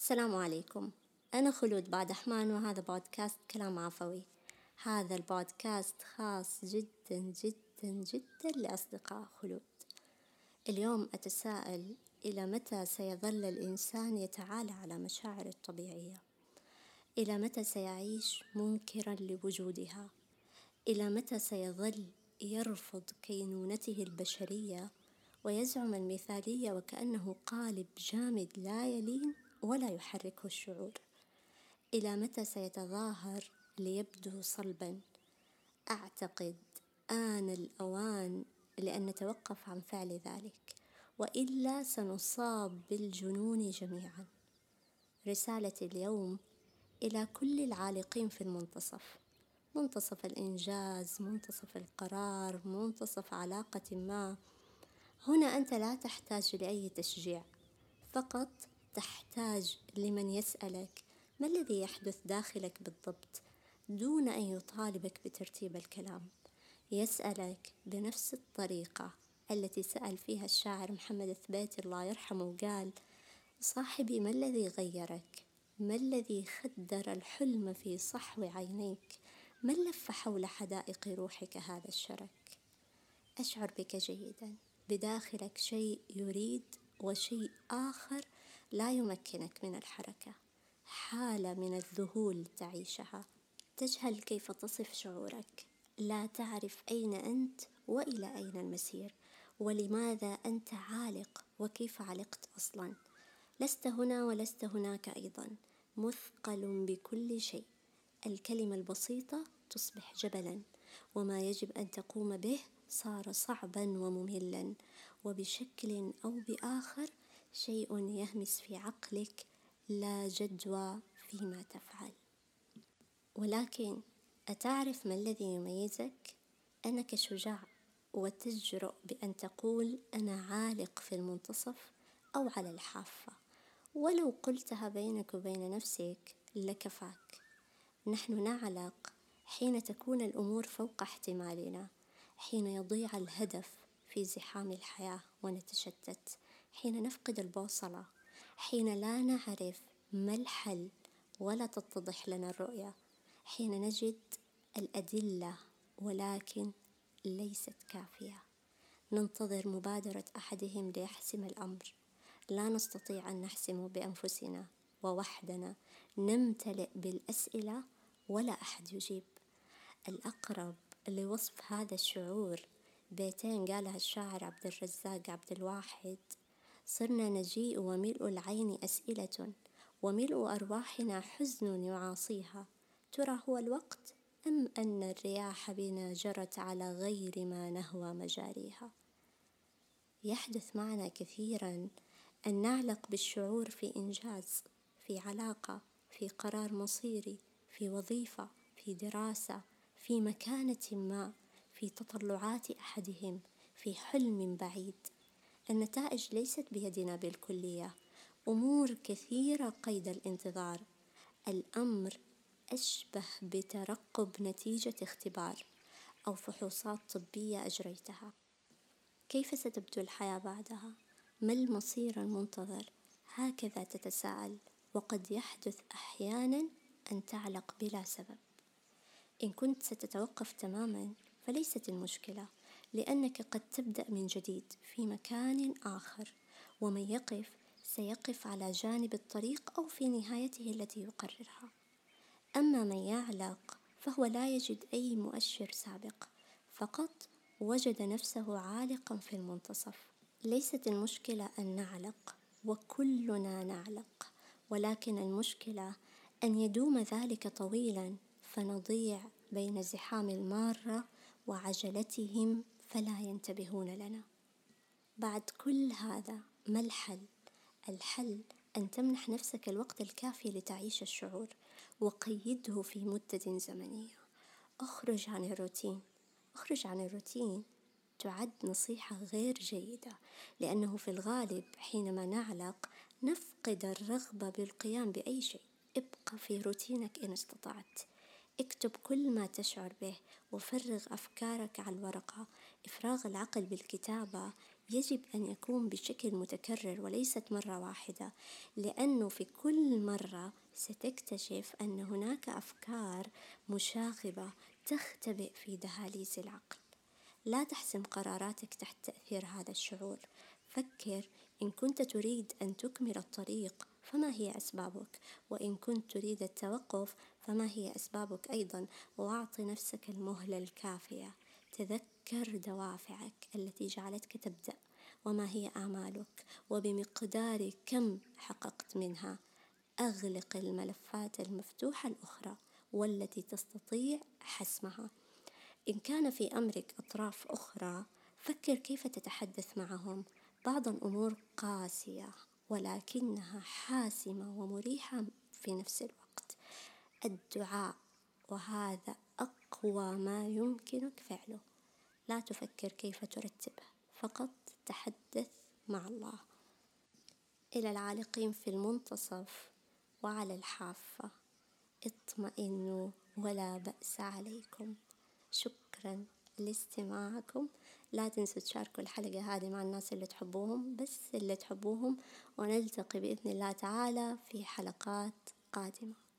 السلام عليكم. أنا خلود بعد أحمان وهذا بودكاست كلام عفوي. هذا البودكاست خاص جدا جدا جدا لأصدقاء خلود. اليوم أتساءل إلى متى سيظل الإنسان يتعالى على مشاعره الطبيعية؟ إلى متى سيعيش منكرا لوجودها؟ إلى متى سيظل يرفض كينونته البشرية ويزعم المثالية وكأنه قالب جامد لا يلين؟ ولا يحركه الشعور. إلى متى سيتظاهر ليبدو صلبا؟ أعتقد آن الأوان لأن نتوقف عن فعل ذلك. وإلا سنصاب بالجنون جميعا. رسالتي اليوم إلى كل العالقين في المنتصف. منتصف الإنجاز منتصف القرار منتصف علاقة ما. هنا أنت لا تحتاج لأي تشجيع. فقط تحتاج لمن يسألك ما الذي يحدث داخلك بالضبط دون أن يطالبك بترتيب الكلام؟ يسألك بنفس الطريقة التي سأل فيها الشاعر محمد ثبيت الله يرحمه وقال صاحبي ما الذي غيرك؟ ما الذي خدر الحلم في صحو عينيك؟ ما لف حول حدائق روحك هذا الشرك؟ أشعر بك جيدا بداخلك شيء يريد وشيء آخر لا يمكنك من الحركة. حالة من الذهول تعيشها. تجهل كيف تصف شعورك. لا تعرف أين أنت وإلى أين المسير. ولماذا أنت عالق وكيف علقت أصلا؟ لست هنا ولست هناك أيضا. مثقل بكل شيء. الكلمة البسيطة تصبح جبلا. وما يجب أن تقوم به صار صعبا ومملا. وبشكل أو بآخر شيء يهمس في عقلك لا جدوى فيما تفعل. ولكن أتعرف ما الذي يميزك؟ أنك شجاع وتجرؤ بأن تقول أنا عالق في المنتصف أو على الحافة. ولو قلتها بينك وبين نفسك لكفاك. نحن نعلق حين تكون الأمور فوق احتمالنا حين يضيع الهدف في زحام الحياة ونتشتت. حين نفقد البوصلة حين لا نعرف ما الحل ولا تتضح لنا الرؤية حين نجد الأدلة ولكن ليست كافية. ننتظر مبادرة أحدهم ليحسم الأمر. لا نستطيع أن نحسم بأنفسنا ووحدنا. نمتلئ بالأسئلة ولا أحد يجيب. الأقرب لوصف هذا الشعور بيتين قالها الشاعر عبد الرزاق عبد الواحد صرنا نجيء وملء العين أسئلة وملء أرواحنا حزن يعاصيها. ترى هو الوقت أم أن الرياح بنا جرت على غير ما نهوى مجاريها؟ يحدث معنا كثيرا أن نعلق بالشعور في إنجاز في علاقة في قرار مصيري في وظيفة في دراسة في مكانة ما في تطلعات أحدهم في حلم بعيد. النتائج ليست بيدنا بالكلية. أمور كثيرة قيد الانتظار. الأمر أشبه بترقب نتيجة اختبار أو فحوصات طبية أجريتها. كيف ستبدو الحياة بعدها؟ ما المصير المنتظر؟ هكذا تتساءل. وقد يحدث أحيانا أن تعلق بلا سبب. إن كنت ستتوقف تماما فليست المشكلة. لأنك قد تبدأ من جديد في مكان آخر ومن يقف سيقف على جانب الطريق أو في نهايته التي يقررها. أما من يعلق فهو لا يجد أي مؤشر سابق. فقط وجد نفسه عالقا في المنتصف. ليست المشكلة أن نعلق وكلنا نعلق. ولكن المشكلة أن يدوم ذلك طويلا فنضيع بين زحام المارة وعجلتهم فلا ينتبهون لنا. بعد كل هذا ما الحل؟ الحل أن تمنح نفسك الوقت الكافي لتعيش الشعور وقيده في مدة زمنية. أخرج عن الروتين. أخرج عن الروتين تعد نصيحة غير جيدة لأنه في الغالب حينما نعلق نفقد الرغبة بالقيام بأي شيء. ابقى في روتينك إن استطعت. اكتب كل ما تشعر به وفرغ أفكارك على الورقة إفراغ العقل بالكتابة يجب أن يكون بشكل متكرر وليست مرة واحدة، لأنه في كل مرة ستكتشف أن هناك أفكار مشاغبة تختبئ في دهاليز العقل. لا تحسم قراراتك تحت تأثير هذا الشعور، فكر إن كنت تريد أن تكمل الطريق فما هي أسبابك؟ وإن كنت تريد التوقف فما هي أسبابك أيضًا؟ وأعط نفسك المهلة الكافية، تذكر دوافعك التي جعلتك تبدأ، وما هي آمالك، وبمقدار كم حققت منها، أغلق الملفات المفتوحة الأخرى والتي تستطيع حسمها. إن كان في أمرك أطراف أخرى فكر كيف تتحدث معهم، بعض الأمور قاسية ولكنها حاسمة ومريحة في نفس الوقت، الدعاء وهذا أقوى ما يمكنك فعله، لا تفكر كيف ترتبه، فقط تحدث مع الله. إلى العالقين في المنتصف وعلى الحافة. اطمئنوا ولا بأس عليكم، شكرًا لاستماعكم، لا تنسوا تشاركوا الحلقة هذه مع الناس اللي تحبوهم بس اللي تحبوهم، ونلتقي بإذن الله تعالى في حلقات قادمة.